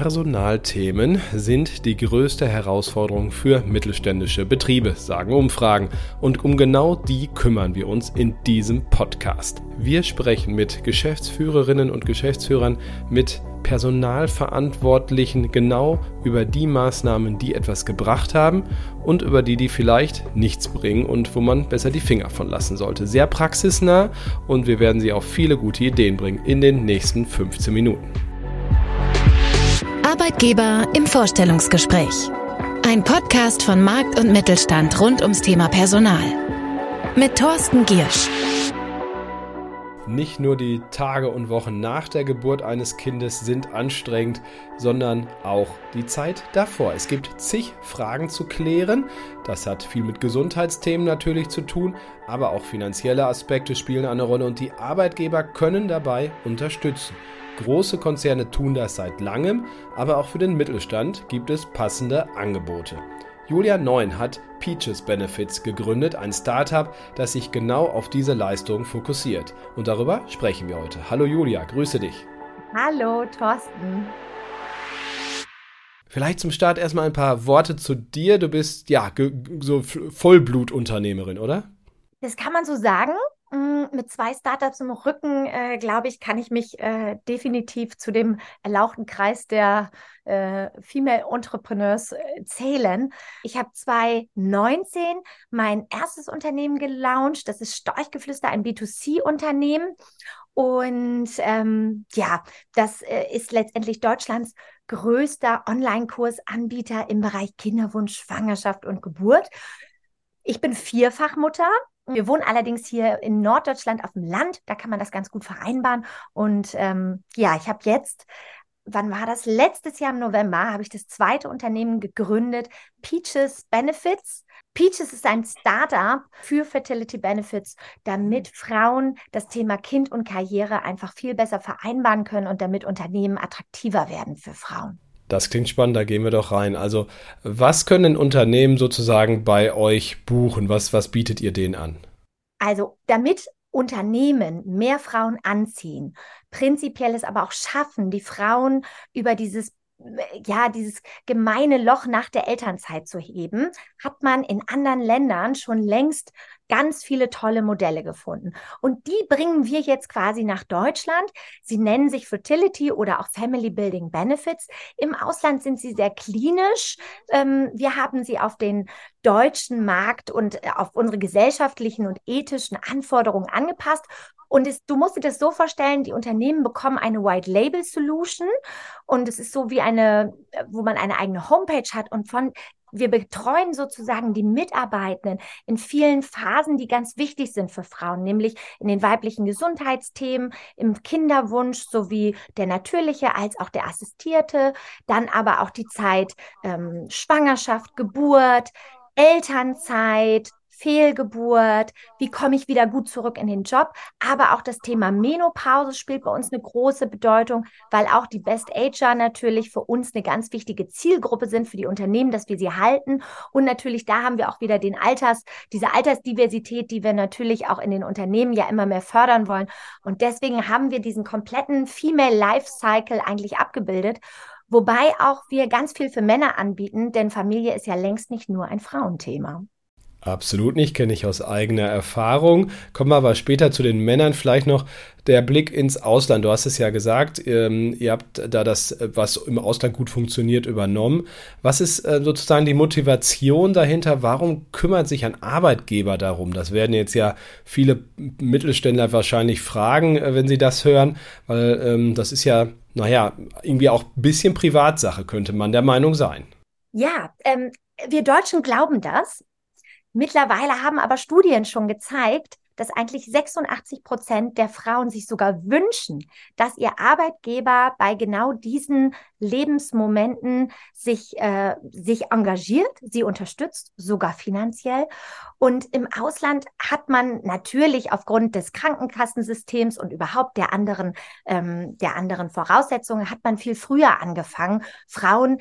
Personalthemen sind die größte Herausforderung für mittelständische Betriebe, sagen Umfragen. Und um genau die kümmern wir uns in diesem Podcast. Wir sprechen mit Geschäftsführerinnen und Geschäftsführern, mit Personalverantwortlichen genau über die Maßnahmen, die etwas gebracht haben und über die, die vielleicht nichts bringen und wo man besser die Finger von lassen sollte. Sehr praxisnah und wir werden Sie auf viele gute Ideen bringen in den nächsten 15 Minuten. Arbeitgeber im Vorstellungsgespräch. Ein Podcast von Markt und Mittelstand rund ums Thema Personal. Mit Thorsten Giersch. Nicht nur die Tage und Wochen nach der Geburt eines Kindes sind anstrengend, sondern auch die Zeit davor. Es gibt zig Fragen zu klären. Das hat viel mit Gesundheitsthemen natürlich zu tun, aber auch finanzielle Aspekte spielen eine Rolle und die Arbeitgeber können dabei unterstützen. Große Konzerne tun das seit langem, aber auch für den Mittelstand gibt es passende Angebote. Julia Neun hat Peaches Benefits gegründet, ein Startup, das sich genau auf diese Leistung fokussiert. Und darüber sprechen wir heute. Hallo Julia, grüße dich. Hallo Thorsten. Vielleicht zum Start erstmal ein paar Worte zu dir. Du bist ja so Vollblutunternehmerin, oder? Das kann man so sagen. Mm, mit zwei Startups im Rücken, äh, glaube ich, kann ich mich äh, definitiv zu dem erlauchten Kreis der äh, Female Entrepreneurs äh, zählen. Ich habe 2019 mein erstes Unternehmen gelauncht. Das ist Storchgeflüster, ein B2C-Unternehmen. Und ähm, ja, das äh, ist letztendlich Deutschlands größter Online-Kursanbieter im Bereich Kinderwunsch, Schwangerschaft und Geburt. Ich bin Vierfachmutter wir wohnen allerdings hier in Norddeutschland auf dem Land. Da kann man das ganz gut vereinbaren. Und ähm, ja, ich habe jetzt, wann war das? Letztes Jahr im November habe ich das zweite Unternehmen gegründet, Peaches Benefits. Peaches ist ein Startup für Fertility Benefits, damit Frauen das Thema Kind und Karriere einfach viel besser vereinbaren können und damit Unternehmen attraktiver werden für Frauen. Das klingt spannend, da gehen wir doch rein. Also, was können Unternehmen sozusagen bei euch buchen? Was, was bietet ihr denen an? Also, damit Unternehmen mehr Frauen anziehen, prinzipiell es aber auch schaffen, die Frauen über dieses ja, dieses gemeine Loch nach der Elternzeit zu heben, hat man in anderen Ländern schon längst ganz viele tolle Modelle gefunden. Und die bringen wir jetzt quasi nach Deutschland. Sie nennen sich Fertility oder auch Family Building Benefits. Im Ausland sind sie sehr klinisch. Ähm, wir haben sie auf den deutschen Markt und äh, auf unsere gesellschaftlichen und ethischen Anforderungen angepasst und es, du musst dir das so vorstellen, die Unternehmen bekommen eine White Label Solution und es ist so wie eine, äh, wo man eine eigene Homepage hat und von wir betreuen sozusagen die Mitarbeitenden in vielen Phasen, die ganz wichtig sind für Frauen, nämlich in den weiblichen Gesundheitsthemen, im Kinderwunsch sowie der natürliche als auch der assistierte, dann aber auch die Zeit ähm, Schwangerschaft, Geburt, Elternzeit, Fehlgeburt, wie komme ich wieder gut zurück in den Job. Aber auch das Thema Menopause spielt bei uns eine große Bedeutung, weil auch die Best Ager natürlich für uns eine ganz wichtige Zielgruppe sind für die Unternehmen, dass wir sie halten. Und natürlich da haben wir auch wieder den Alters, diese Altersdiversität, die wir natürlich auch in den Unternehmen ja immer mehr fördern wollen. Und deswegen haben wir diesen kompletten Female Life Cycle eigentlich abgebildet. Wobei auch wir ganz viel für Männer anbieten, denn Familie ist ja längst nicht nur ein Frauenthema. Absolut nicht, kenne ich aus eigener Erfahrung. Kommen wir aber später zu den Männern. Vielleicht noch der Blick ins Ausland. Du hast es ja gesagt, ähm, ihr habt da das, was im Ausland gut funktioniert, übernommen. Was ist äh, sozusagen die Motivation dahinter? Warum kümmert sich ein Arbeitgeber darum? Das werden jetzt ja viele Mittelständler wahrscheinlich fragen, äh, wenn sie das hören, weil ähm, das ist ja, naja, irgendwie auch ein bisschen Privatsache, könnte man der Meinung sein. Ja, ähm, wir Deutschen glauben das. Mittlerweile haben aber Studien schon gezeigt, dass eigentlich 86 Prozent der Frauen sich sogar wünschen, dass ihr Arbeitgeber bei genau diesen Lebensmomenten sich, äh, sich engagiert, sie unterstützt, sogar finanziell. Und im Ausland hat man natürlich aufgrund des Krankenkassensystems und überhaupt der anderen, ähm, der anderen Voraussetzungen, hat man viel früher angefangen, Frauen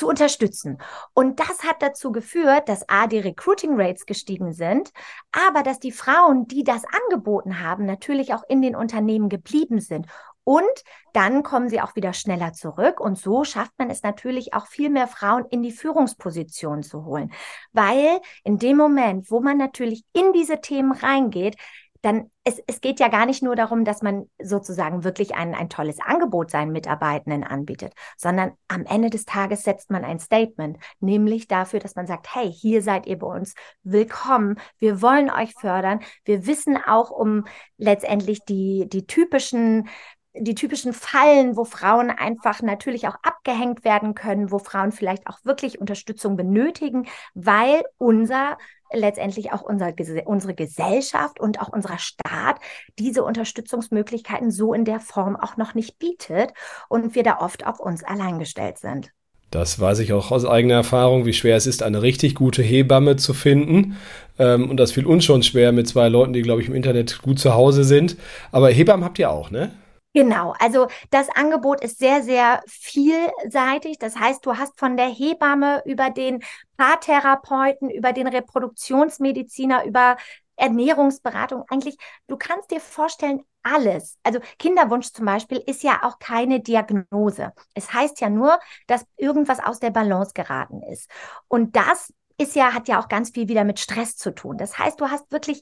zu unterstützen. Und das hat dazu geführt, dass A, die Recruiting Rates gestiegen sind, aber dass die Frauen, die das angeboten haben, natürlich auch in den Unternehmen geblieben sind Und dann kommen sie auch wieder schneller zurück. Und so schafft man es natürlich auch viel mehr Frauen in die Führungsposition zu holen. Weil in dem Moment, wo man natürlich in diese Themen reingeht, dann es, es geht ja gar nicht nur darum, dass man sozusagen wirklich ein, ein tolles Angebot seinen Mitarbeitenden anbietet, sondern am Ende des Tages setzt man ein Statement, nämlich dafür, dass man sagt, hey, hier seid ihr bei uns. Willkommen, wir wollen euch fördern, wir wissen auch um letztendlich die, die typischen die typischen Fallen, wo Frauen einfach natürlich auch abgehängt werden können, wo Frauen vielleicht auch wirklich Unterstützung benötigen, weil unser letztendlich auch unser, unsere Gesellschaft und auch unser Staat diese Unterstützungsmöglichkeiten so in der Form auch noch nicht bietet und wir da oft auf uns allein gestellt sind. Das weiß ich auch aus eigener Erfahrung, wie schwer es ist, eine richtig gute Hebamme zu finden. Ähm, und das fiel uns schon schwer mit zwei Leuten, die, glaube ich, im Internet gut zu Hause sind. Aber Hebammen habt ihr auch, ne? Genau, also das Angebot ist sehr, sehr vielseitig. Das heißt, du hast von der Hebamme über den Paartherapeuten, über den Reproduktionsmediziner, über Ernährungsberatung, eigentlich, du kannst dir vorstellen, alles. Also Kinderwunsch zum Beispiel ist ja auch keine Diagnose. Es heißt ja nur, dass irgendwas aus der Balance geraten ist. Und das ist ja, hat ja auch ganz viel wieder mit Stress zu tun. Das heißt, du hast wirklich,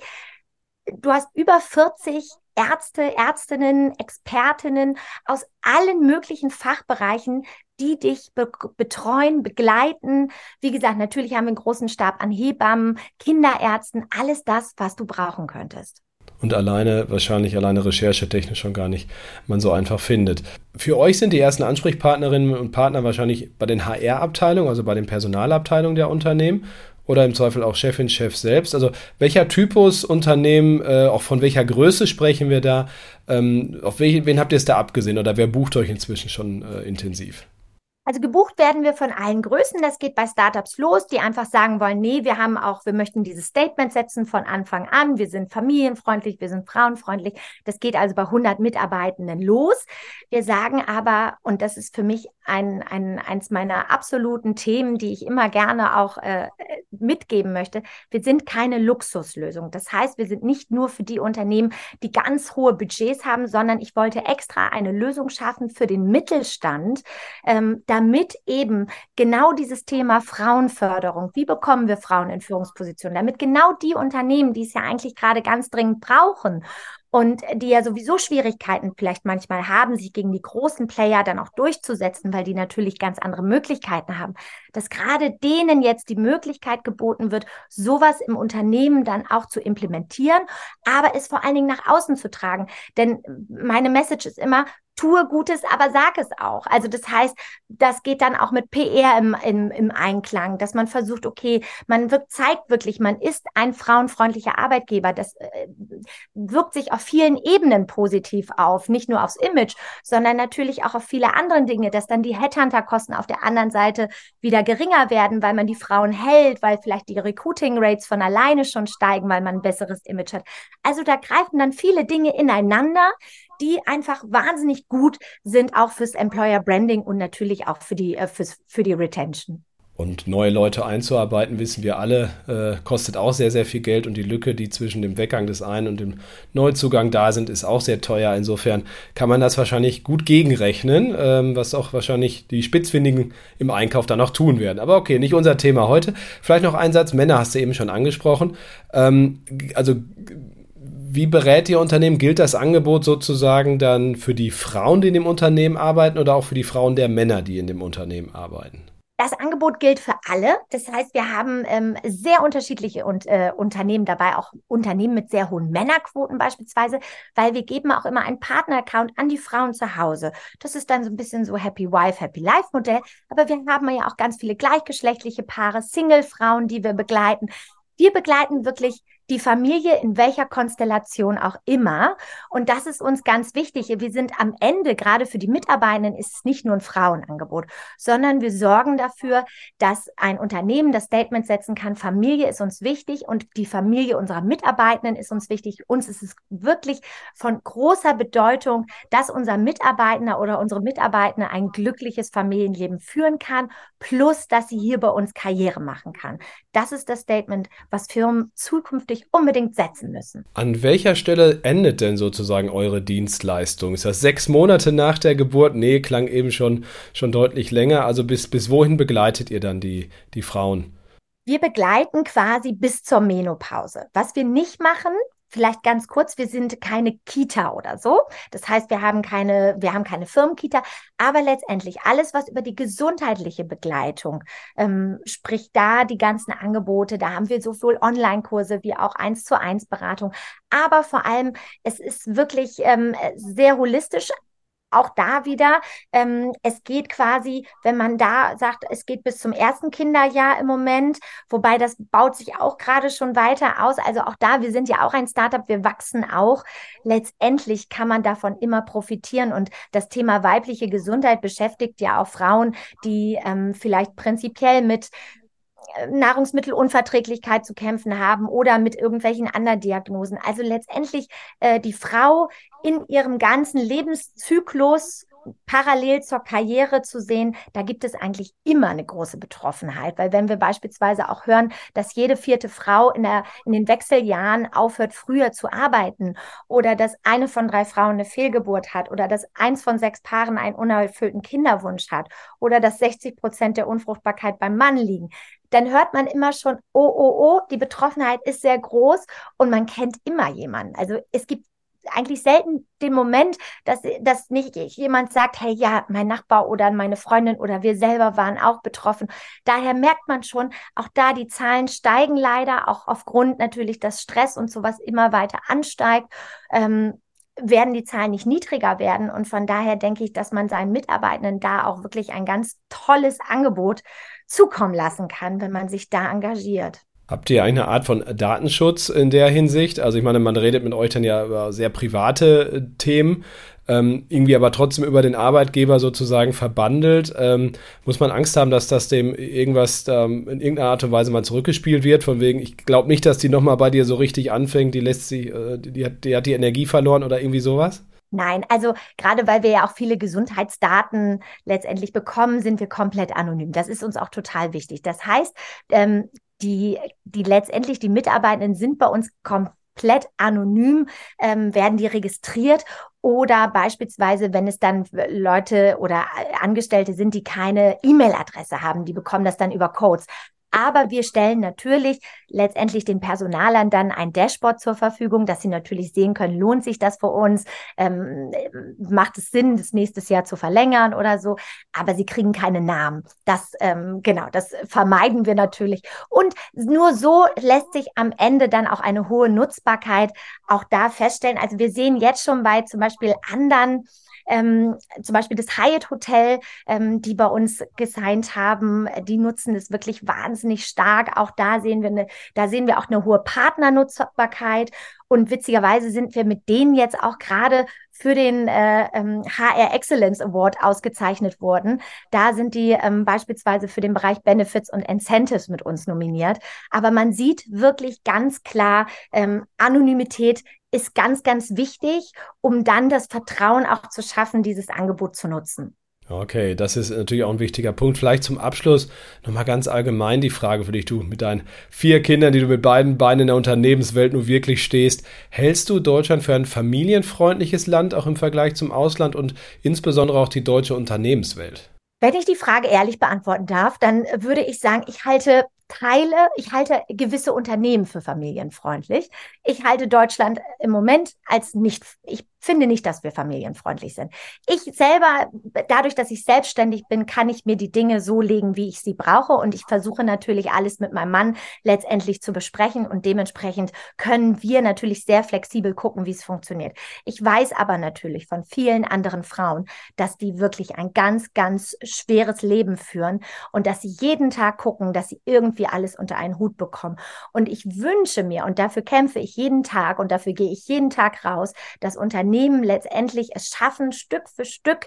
du hast über 40 Ärzte, Ärztinnen, Expertinnen aus allen möglichen Fachbereichen, die dich be betreuen, begleiten. Wie gesagt, natürlich haben wir einen großen Stab an Hebammen, Kinderärzten, alles das, was du brauchen könntest und alleine, wahrscheinlich alleine recherchetechnisch schon gar nicht man so einfach findet. Für euch sind die ersten Ansprechpartnerinnen und Partner wahrscheinlich bei den HR-Abteilungen, also bei den Personalabteilungen der Unternehmen oder im Zweifel auch Chefin, Chef selbst? Also welcher Typus Unternehmen, äh, auch von welcher Größe sprechen wir da? Ähm, auf welchen, wen habt ihr es da abgesehen oder wer bucht euch inzwischen schon äh, intensiv? Also gebucht werden wir von allen Größen. Das geht bei Startups los, die einfach sagen wollen, nee, wir haben auch, wir möchten dieses Statement setzen von Anfang an. Wir sind familienfreundlich, wir sind frauenfreundlich. Das geht also bei 100 Mitarbeitenden los. Wir sagen aber, und das ist für mich ein, ein, eins meiner absoluten Themen, die ich immer gerne auch äh, mitgeben möchte, wir sind keine Luxuslösung. Das heißt, wir sind nicht nur für die Unternehmen, die ganz hohe Budgets haben, sondern ich wollte extra eine Lösung schaffen für den Mittelstand, ähm, damit eben genau dieses Thema Frauenförderung, wie bekommen wir Frauen in Führungspositionen, damit genau die Unternehmen, die es ja eigentlich gerade ganz dringend brauchen und die ja sowieso Schwierigkeiten vielleicht manchmal haben, sich gegen die großen Player dann auch durchzusetzen, weil die natürlich ganz andere Möglichkeiten haben, dass gerade denen jetzt die Möglichkeit geboten wird, sowas im Unternehmen dann auch zu implementieren, aber es vor allen Dingen nach außen zu tragen. Denn meine Message ist immer, tue Gutes, aber sag es auch. Also das heißt, das geht dann auch mit PR im, im, im Einklang, dass man versucht, okay, man wirkt, zeigt wirklich, man ist ein frauenfreundlicher Arbeitgeber. Das äh, wirkt sich auf vielen Ebenen positiv auf, nicht nur aufs Image, sondern natürlich auch auf viele andere Dinge, dass dann die Headhunter-Kosten auf der anderen Seite wieder geringer werden, weil man die Frauen hält, weil vielleicht die Recruiting-Rates von alleine schon steigen, weil man ein besseres Image hat. Also da greifen dann viele Dinge ineinander, die einfach wahnsinnig gut sind, auch fürs Employer Branding und natürlich auch für die, äh, fürs, für die Retention. Und neue Leute einzuarbeiten, wissen wir alle, äh, kostet auch sehr, sehr viel Geld. Und die Lücke, die zwischen dem Weggang des einen und dem Neuzugang da sind, ist auch sehr teuer. Insofern kann man das wahrscheinlich gut gegenrechnen, ähm, was auch wahrscheinlich die Spitzfindigen im Einkauf dann auch tun werden. Aber okay, nicht unser Thema heute. Vielleicht noch ein Satz. Männer hast du eben schon angesprochen. Ähm, also wie berät Ihr Unternehmen? Gilt das Angebot sozusagen dann für die Frauen, die in dem Unternehmen arbeiten oder auch für die Frauen der Männer, die in dem Unternehmen arbeiten? Das Angebot gilt für alle. Das heißt, wir haben ähm, sehr unterschiedliche und, äh, Unternehmen dabei, auch Unternehmen mit sehr hohen Männerquoten beispielsweise, weil wir geben auch immer einen Partner-Account an die Frauen zu Hause. Das ist dann so ein bisschen so Happy Wife, Happy Life Modell. Aber wir haben ja auch ganz viele gleichgeschlechtliche Paare, Single-Frauen, die wir begleiten. Wir begleiten wirklich die Familie in welcher Konstellation auch immer. Und das ist uns ganz wichtig. Wir sind am Ende, gerade für die Mitarbeitenden, ist es nicht nur ein Frauenangebot, sondern wir sorgen dafür, dass ein Unternehmen das Statement setzen kann, Familie ist uns wichtig und die Familie unserer Mitarbeitenden ist uns wichtig. Uns ist es wirklich von großer Bedeutung, dass unser Mitarbeitender oder unsere Mitarbeitende ein glückliches Familienleben führen kann, plus dass sie hier bei uns Karriere machen kann. Das ist das Statement, was Firmen zukünftig unbedingt setzen müssen. An welcher Stelle endet denn sozusagen eure Dienstleistung? Ist das sechs Monate nach der Geburt? Nee, klang eben schon, schon deutlich länger. Also bis, bis wohin begleitet ihr dann die, die Frauen? Wir begleiten quasi bis zur Menopause. Was wir nicht machen, Vielleicht ganz kurz, wir sind keine Kita oder so. Das heißt, wir haben keine, wir haben keine Firmenkita, aber letztendlich alles, was über die gesundheitliche Begleitung ähm, sprich da die ganzen Angebote, da haben wir sowohl Online-Kurse wie auch eins zu eins Beratung. Aber vor allem, es ist wirklich ähm, sehr holistisch auch da wieder, ähm, es geht quasi, wenn man da sagt, es geht bis zum ersten Kinderjahr im Moment, wobei das baut sich auch gerade schon weiter aus. Also auch da, wir sind ja auch ein Startup, wir wachsen auch. Letztendlich kann man davon immer profitieren und das Thema weibliche Gesundheit beschäftigt ja auch Frauen, die ähm, vielleicht prinzipiell mit Nahrungsmittelunverträglichkeit zu kämpfen haben oder mit irgendwelchen anderen Diagnosen. Also letztendlich äh, die Frau in ihrem ganzen Lebenszyklus parallel zur Karriere zu sehen, da gibt es eigentlich immer eine große Betroffenheit, weil wenn wir beispielsweise auch hören, dass jede vierte Frau in, der, in den Wechseljahren aufhört, früher zu arbeiten oder dass eine von drei Frauen eine Fehlgeburt hat oder dass eins von sechs Paaren einen unerfüllten Kinderwunsch hat oder dass 60 Prozent der Unfruchtbarkeit beim Mann liegen, dann hört man immer schon, oh, oh, oh, die Betroffenheit ist sehr groß und man kennt immer jemanden. Also es gibt eigentlich selten den Moment, dass, dass nicht jemand sagt, hey, ja, mein Nachbar oder meine Freundin oder wir selber waren auch betroffen. Daher merkt man schon, auch da die Zahlen steigen leider, auch aufgrund natürlich, dass Stress und sowas immer weiter ansteigt. Ähm, werden die Zahlen nicht niedriger werden. Und von daher denke ich, dass man seinen Mitarbeitenden da auch wirklich ein ganz tolles Angebot zukommen lassen kann, wenn man sich da engagiert. Habt ihr eine Art von Datenschutz in der Hinsicht? Also ich meine, man redet mit euch dann ja über sehr private äh, Themen, ähm, irgendwie aber trotzdem über den Arbeitgeber sozusagen verbandelt. Ähm, muss man Angst haben, dass das dem irgendwas ähm, in irgendeiner Art und Weise mal zurückgespielt wird? Von wegen, ich glaube nicht, dass die nochmal bei dir so richtig anfängt, die lässt sie, äh, die, hat, die hat die Energie verloren oder irgendwie sowas? Nein, also gerade weil wir ja auch viele Gesundheitsdaten letztendlich bekommen, sind wir komplett anonym. Das ist uns auch total wichtig. Das heißt, ähm, die, die letztendlich die Mitarbeitenden sind bei uns komplett anonym, ähm, werden die registriert oder beispielsweise, wenn es dann Leute oder Angestellte sind, die keine E-Mail-Adresse haben, die bekommen das dann über Codes. Aber wir stellen natürlich letztendlich den Personalern dann ein Dashboard zur Verfügung, dass sie natürlich sehen können, lohnt sich das für uns, ähm, macht es Sinn, das nächstes Jahr zu verlängern oder so. Aber sie kriegen keine Namen. Das, ähm, genau, das vermeiden wir natürlich. Und nur so lässt sich am Ende dann auch eine hohe Nutzbarkeit auch da feststellen. Also wir sehen jetzt schon bei zum Beispiel anderen ähm, zum Beispiel das Hyatt Hotel, ähm, die bei uns gesigned haben, die nutzen es wirklich wahnsinnig stark. Auch da sehen wir eine, da sehen wir auch eine hohe Partnernutzbarkeit. Und witzigerweise sind wir mit denen jetzt auch gerade für den äh, ähm, HR Excellence Award ausgezeichnet worden. Da sind die ähm, beispielsweise für den Bereich Benefits und Incentives mit uns nominiert. Aber man sieht wirklich ganz klar, ähm, Anonymität ist ganz, ganz wichtig, um dann das Vertrauen auch zu schaffen, dieses Angebot zu nutzen. Okay, das ist natürlich auch ein wichtiger Punkt. Vielleicht zum Abschluss nochmal ganz allgemein die Frage für dich, du mit deinen vier Kindern, die du mit beiden Beinen in der Unternehmenswelt nur wirklich stehst. Hältst du Deutschland für ein familienfreundliches Land, auch im Vergleich zum Ausland und insbesondere auch die deutsche Unternehmenswelt? Wenn ich die Frage ehrlich beantworten darf, dann würde ich sagen, ich halte Teile, ich halte gewisse Unternehmen für familienfreundlich. Ich halte Deutschland im Moment als nicht, ich finde nicht, dass wir familienfreundlich sind. Ich selber, dadurch, dass ich selbstständig bin, kann ich mir die Dinge so legen, wie ich sie brauche. Und ich versuche natürlich alles mit meinem Mann letztendlich zu besprechen. Und dementsprechend können wir natürlich sehr flexibel gucken, wie es funktioniert. Ich weiß aber natürlich von vielen anderen Frauen, dass die wirklich ein ganz, ganz schweres Leben führen und dass sie jeden Tag gucken, dass sie irgendwie alles unter einen Hut bekommen. Und ich wünsche mir, und dafür kämpfe ich jeden Tag und dafür gehe ich jeden Tag raus, dass Unternehmen Unternehmen letztendlich es schaffen, Stück für Stück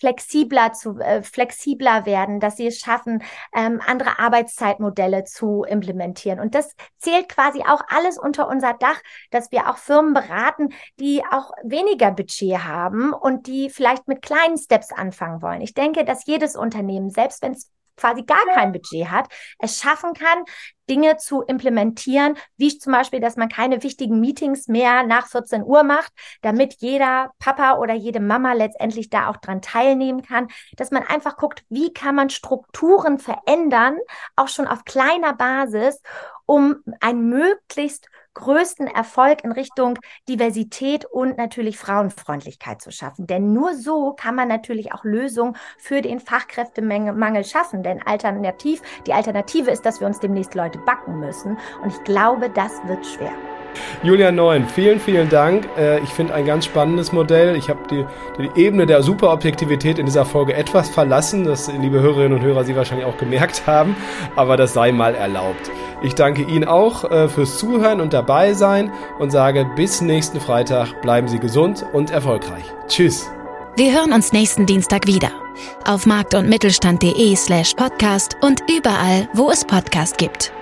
flexibler zu äh, flexibler werden, dass sie es schaffen, ähm, andere Arbeitszeitmodelle zu implementieren. Und das zählt quasi auch alles unter unser Dach, dass wir auch Firmen beraten, die auch weniger Budget haben und die vielleicht mit kleinen Steps anfangen wollen. Ich denke, dass jedes Unternehmen, selbst wenn es quasi gar kein Budget hat, es schaffen kann, Dinge zu implementieren, wie zum Beispiel, dass man keine wichtigen Meetings mehr nach 14 Uhr macht, damit jeder Papa oder jede Mama letztendlich da auch dran teilnehmen kann, dass man einfach guckt, wie kann man Strukturen verändern, auch schon auf kleiner Basis, um ein möglichst größten Erfolg in Richtung Diversität und natürlich Frauenfreundlichkeit zu schaffen. Denn nur so kann man natürlich auch Lösungen für den Fachkräftemangel schaffen. Denn alternativ, die Alternative ist, dass wir uns demnächst Leute backen müssen. Und ich glaube, das wird schwer. Julia Neun, vielen, vielen Dank. Äh, ich finde ein ganz spannendes Modell. Ich habe die, die Ebene der Superobjektivität in dieser Folge etwas verlassen, das liebe Hörerinnen und Hörer Sie wahrscheinlich auch gemerkt haben, aber das sei mal erlaubt. Ich danke Ihnen auch äh, fürs Zuhören und dabei sein und sage bis nächsten Freitag. Bleiben Sie gesund und erfolgreich. Tschüss. Wir hören uns nächsten Dienstag wieder auf markt- und mittelstand.de slash podcast und überall, wo es Podcast gibt.